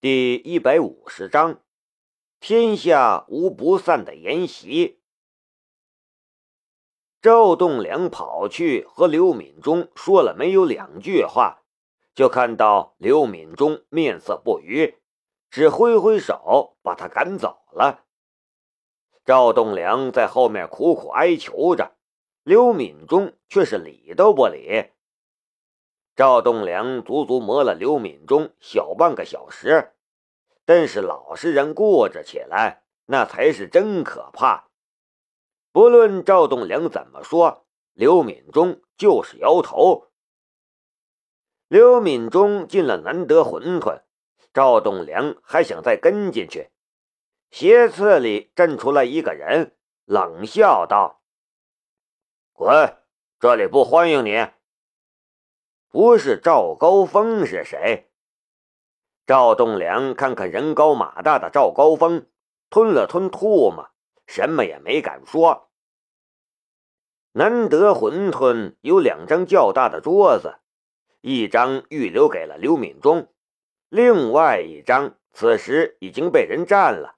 第一百五十章，天下无不散的筵席。赵栋梁跑去和刘敏忠说了没有两句话，就看到刘敏忠面色不愉，只挥挥手把他赶走了。赵栋梁在后面苦苦哀求着，刘敏忠却是理都不理。赵栋梁足足磨了刘敏忠小半个小时，但是老实人固执起来，那才是真可怕。不论赵栋梁怎么说，刘敏忠就是摇头。刘敏忠进了难得馄饨，赵栋梁还想再跟进去。斜刺里站出来一个人，冷笑道：“滚，这里不欢迎你。”不是赵高峰是谁？赵栋梁看看人高马大的赵高峰，吞了吞唾沫，什么也没敢说。难得馄饨有两张较大的桌子，一张预留给了刘敏忠，另外一张此时已经被人占了。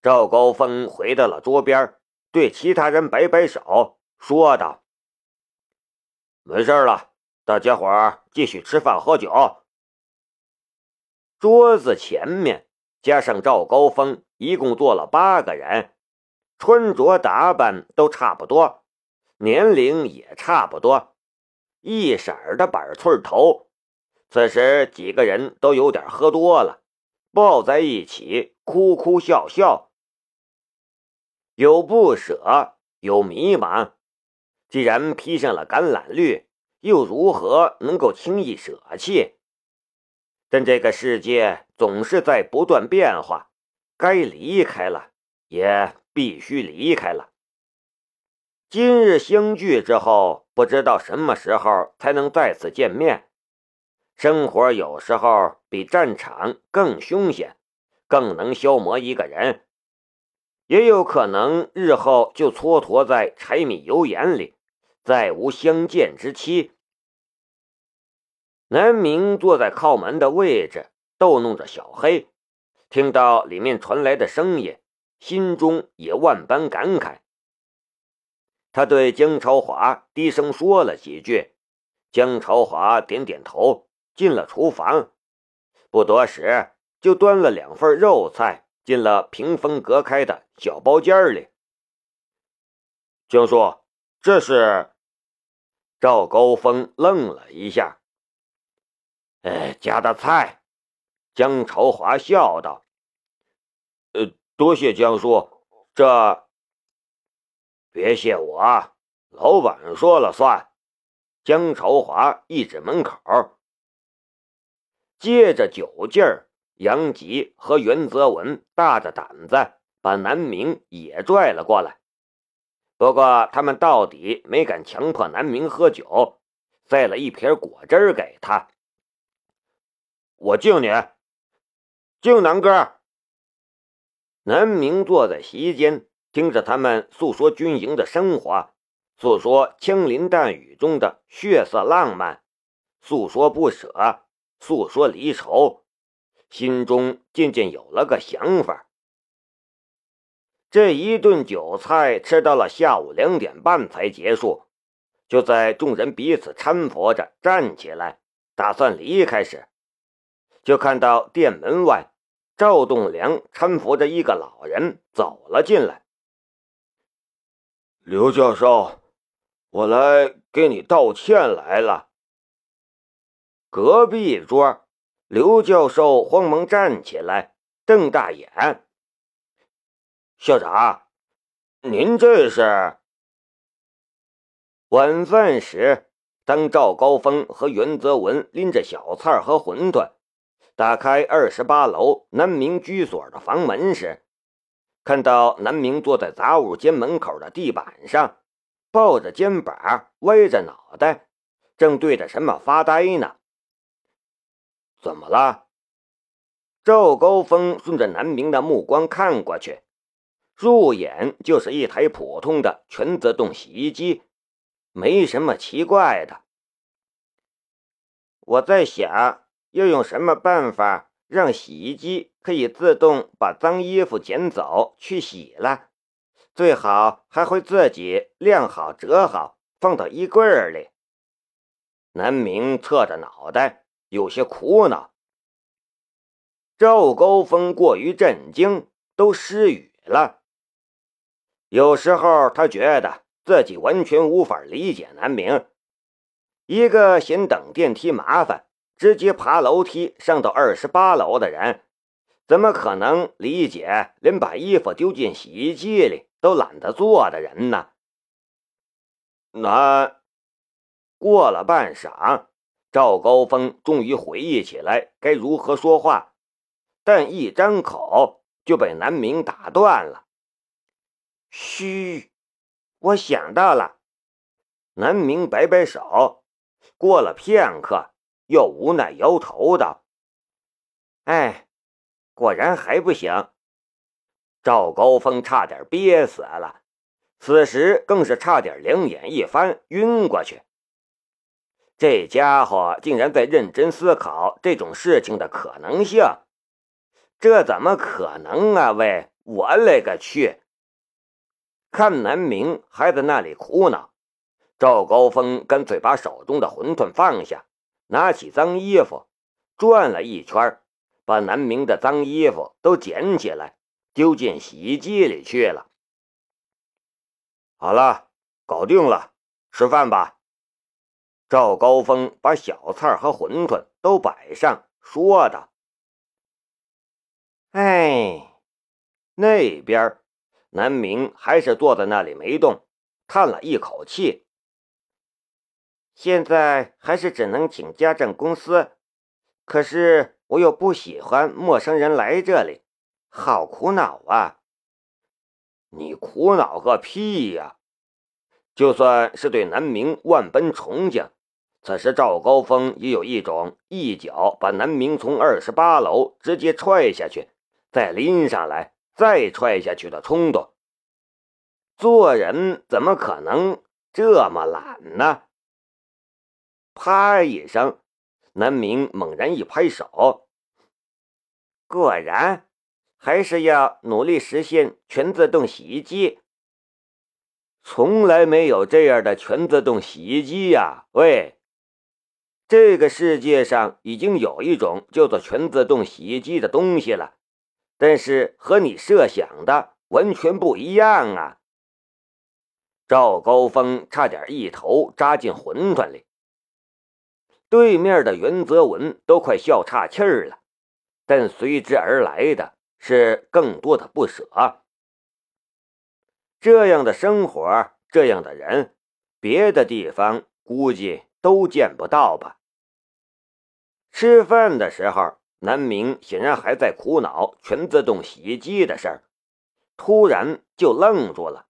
赵高峰回到了桌边，对其他人摆摆手，说道：“没事了。”大家伙儿继续吃饭喝酒。桌子前面加上赵高峰，一共坐了八个人，穿着打扮都差不多，年龄也差不多，一色儿的板寸头。此时几个人都有点喝多了，抱在一起哭哭笑笑，有不舍，有迷茫。既然披上了橄榄绿。又如何能够轻易舍弃？但这个世界总是在不断变化，该离开了也必须离开了。今日相聚之后，不知道什么时候才能再次见面。生活有时候比战场更凶险，更能消磨一个人，也有可能日后就蹉跎在柴米油盐里。再无相见之期。南明坐在靠门的位置，逗弄着小黑，听到里面传来的声音，心中也万般感慨。他对江朝华低声说了几句，江朝华点点头，进了厨房，不多时就端了两份肉菜进了屏风隔开的小包间里。江叔，这是。赵高峰愣了一下，哎，家的菜。江朝华笑道：“呃，多谢江叔，这别谢我，老板说了算。”江朝华一指门口，借着酒劲儿，杨吉和袁泽文大着胆子把南明也拽了过来。不过他们到底没敢强迫南明喝酒，塞了一瓶果汁给他。我敬你，敬南哥。南明坐在席间，听着他们诉说军营的生活，诉说枪林弹雨中的血色浪漫，诉说不舍，诉说离愁，心中渐渐有了个想法。这一顿酒菜吃到了下午两点半才结束。就在众人彼此搀扶着站起来，打算离开时，就看到店门外赵栋梁搀扶着一个老人走了进来。刘教授，我来给你道歉来了。隔壁桌，刘教授慌忙站起来，瞪大眼。校长，您这是？晚饭时，当赵高峰和袁泽文拎着小菜和馄饨打开二十八楼南明居所的房门时，看到南明坐在杂物间门口的地板上，抱着肩膀，歪着脑袋，正对着什么发呆呢？怎么了？赵高峰顺着南明的目光看过去。入眼就是一台普通的全自动洗衣机，没什么奇怪的。我在想，要用什么办法让洗衣机可以自动把脏衣服捡走去洗了，最好还会自己晾好折好，放到衣柜里。南明侧着脑袋，有些苦恼。赵高峰过于震惊，都失语了。有时候他觉得自己完全无法理解南明，一个嫌等电梯麻烦，直接爬楼梯上到二十八楼的人，怎么可能理解连把衣服丢进洗衣机里都懒得做的人呢？那。过了半晌，赵高峰终于回忆起来该如何说话，但一张口就被南明打断了。嘘，我想到了。南明摆摆手，过了片刻，又无奈摇头道：“哎，果然还不行。”赵高峰差点憋死了，此时更是差点两眼一翻，晕过去。这家伙竟然在认真思考这种事情的可能性，这怎么可能啊？喂，我勒个去！看南明还在那里苦恼，赵高峰干脆把手中的馄饨放下，拿起脏衣服转了一圈，把南明的脏衣服都捡起来，丢进洗衣机里去了。好了，搞定了，吃饭吧。赵高峰把小菜和馄饨都摆上，说道：“哎，那边南明还是坐在那里没动，叹了一口气。现在还是只能请家政公司，可是我又不喜欢陌生人来这里，好苦恼啊！你苦恼个屁呀！就算是对南明万般崇敬。”此时，赵高峰也有一种一脚把南明从二十八楼直接踹下去，再拎上来，再踹下去的冲动。做人怎么可能这么懒呢？啪一声，南明猛然一拍手，果然还是要努力实现全自动洗衣机。从来没有这样的全自动洗衣机呀！喂。这个世界上已经有一种叫做全自动洗衣机的东西了，但是和你设想的完全不一样啊！赵高峰差点一头扎进馄饨里，对面的袁泽文都快笑岔气儿了，但随之而来的是更多的不舍。这样的生活，这样的人，别的地方估计都见不到吧？吃饭的时候，南明显然还在苦恼全自动洗衣机的事儿，突然就愣住了。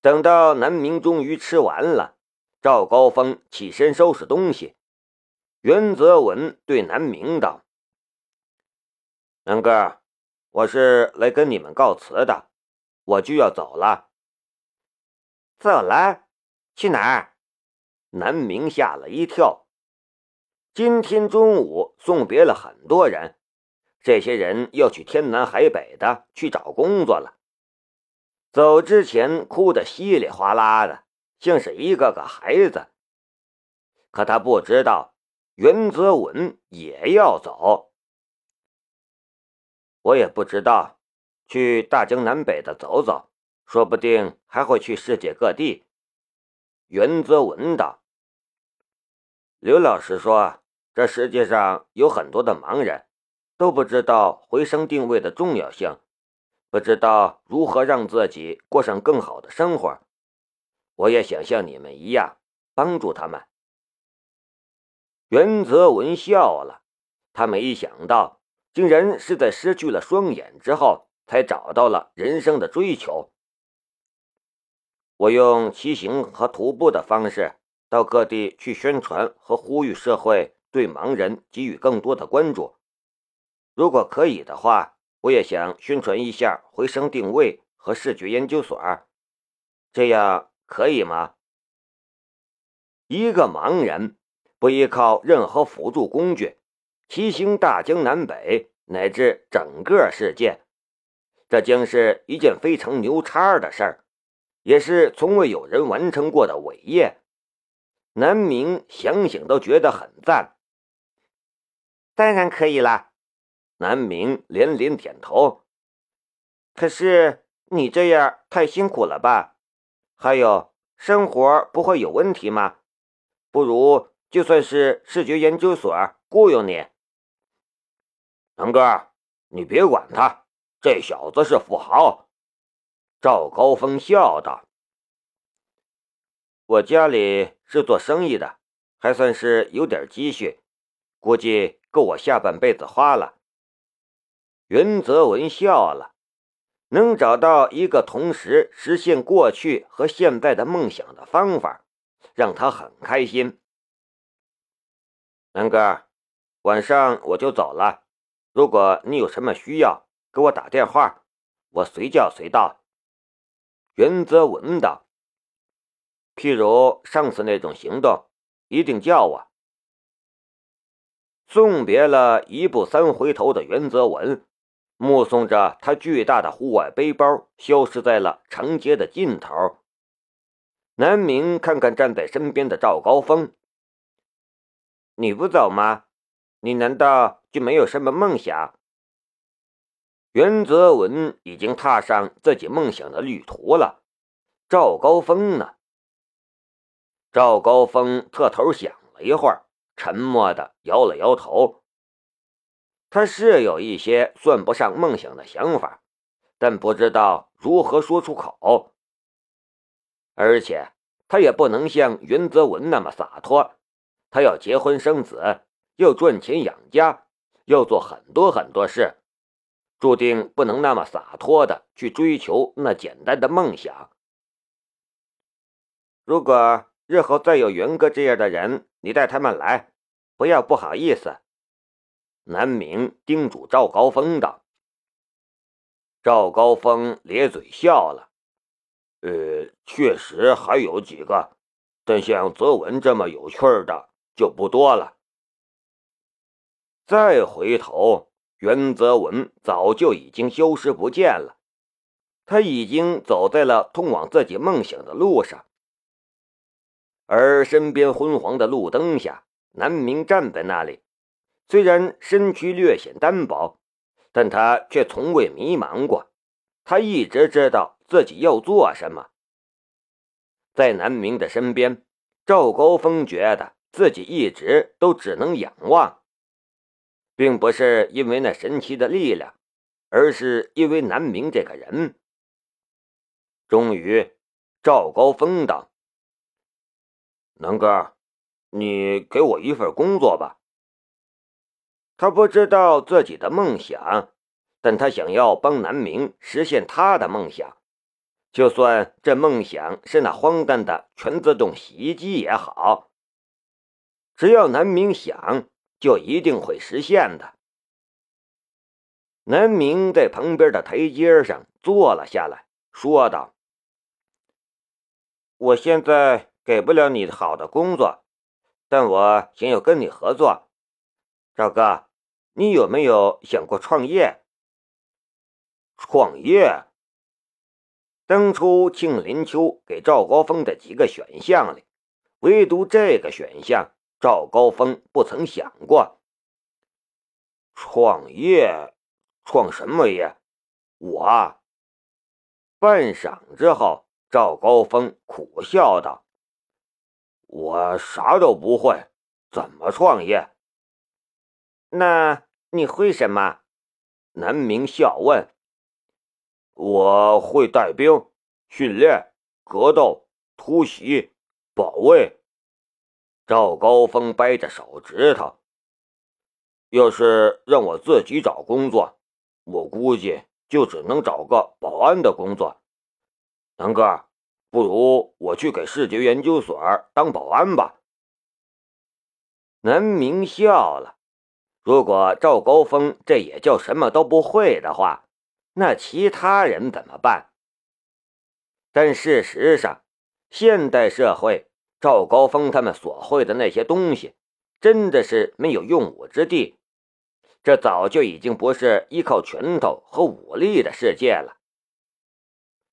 等到南明终于吃完了，赵高峰起身收拾东西，袁泽文对南明道：“南哥，我是来跟你们告辞的，我就要走了。”走了？去哪儿？南明吓了一跳。今天中午送别了很多人，这些人要去天南海北的去找工作了。走之前哭得稀里哗啦的，像是一个个孩子。可他不知道袁泽文也要走。我也不知道，去大江南北的走走，说不定还会去世界各地。袁泽文道：“刘老师说。”这世界上有很多的盲人，都不知道回声定位的重要性，不知道如何让自己过上更好的生活。我也想像你们一样帮助他们。袁泽文笑了，他没想到，竟然是在失去了双眼之后，才找到了人生的追求。我用骑行和徒步的方式到各地去宣传和呼吁社会。对盲人给予更多的关注。如果可以的话，我也想宣传一下回声定位和视觉研究所，这样可以吗？一个盲人不依靠任何辅助工具，骑行大江南北乃至整个世界，这将是一件非常牛叉的事儿，也是从未有人完成过的伟业。南明想想都觉得很赞。当然可以啦，南明连连点头。可是你这样太辛苦了吧？还有生活不会有问题吗？不如就算是视觉研究所雇佣你。南哥，你别管他，这小子是富豪。赵高峰笑道：“我家里是做生意的，还算是有点积蓄，估计够我下半辈子花了。”袁泽文笑了。能找到一个同时实现过去和现在的梦想的方法，让他很开心。南哥，晚上我就走了。如果你有什么需要，给我打电话，我随叫随到。袁泽文道：“譬如上次那种行动，一定叫我。”送别了一步三回头的袁泽文。目送着他巨大的户外背包消失在了长街的尽头，南明看看站在身边的赵高峰：“你不走吗？你难道就没有什么梦想？”袁泽文已经踏上自己梦想的旅途了，赵高峰呢？赵高峰侧头想了一会儿，沉默的摇了摇头。他是有一些算不上梦想的想法，但不知道如何说出口。而且他也不能像袁泽文那么洒脱，他要结婚生子，要赚钱养家，要做很多很多事，注定不能那么洒脱的去追求那简单的梦想。如果日后再有袁哥这样的人，你带他们来，不要不好意思。南明叮嘱赵高峰道：“赵高峰咧嘴笑了，呃，确实还有几个，但像泽文这么有趣的就不多了。”再回头，袁泽文早就已经消失不见了，他已经走在了通往自己梦想的路上，而身边昏黄的路灯下，南明站在那里。虽然身躯略显单薄，但他却从未迷茫过。他一直知道自己要做什么。在南明的身边，赵高峰觉得自己一直都只能仰望，并不是因为那神奇的力量，而是因为南明这个人。终于，赵高峰道：“南哥，你给我一份工作吧。”他不知道自己的梦想，但他想要帮南明实现他的梦想，就算这梦想是那荒诞的全自动洗衣机也好。只要南明想，就一定会实现的。南明在旁边的台阶上坐了下来，说道：“我现在给不了你好的工作，但我想要跟你合作，赵哥。”你有没有想过创业？创业？当初庆林秋给赵高峰的几个选项里，唯独这个选项赵高峰不曾想过。创业？创什么业？我？半晌之后，赵高峰苦笑道：“我啥都不会，怎么创业？”那。你会什么？南明笑问。我会带兵、训练、格斗、突袭、保卫。赵高峰掰着手指头。要是让我自己找工作，我估计就只能找个保安的工作。南哥，不如我去给视觉研究所当保安吧。南明笑了。如果赵高峰这也叫什么都不会的话，那其他人怎么办？但事实上，现代社会，赵高峰他们所会的那些东西，真的是没有用武之地，这早就已经不是依靠拳头和武力的世界了。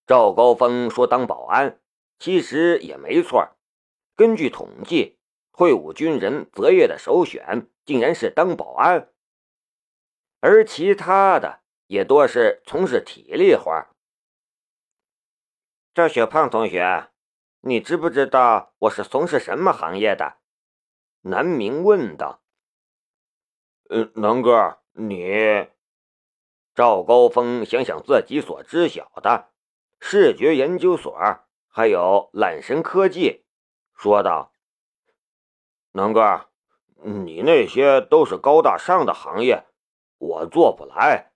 赵高峰说：“当保安，其实也没错。根据统计，退伍军人择业的首选竟然是当保安，而其他的也多是从事体力活。”赵小胖同学，你知不知道我是从事什么行业的？南明问道。呃，南哥，你……赵高峰想想自己所知晓的视觉研究所，还有揽神科技，说道：“南哥，你那些都是高大上的行业，我做不来。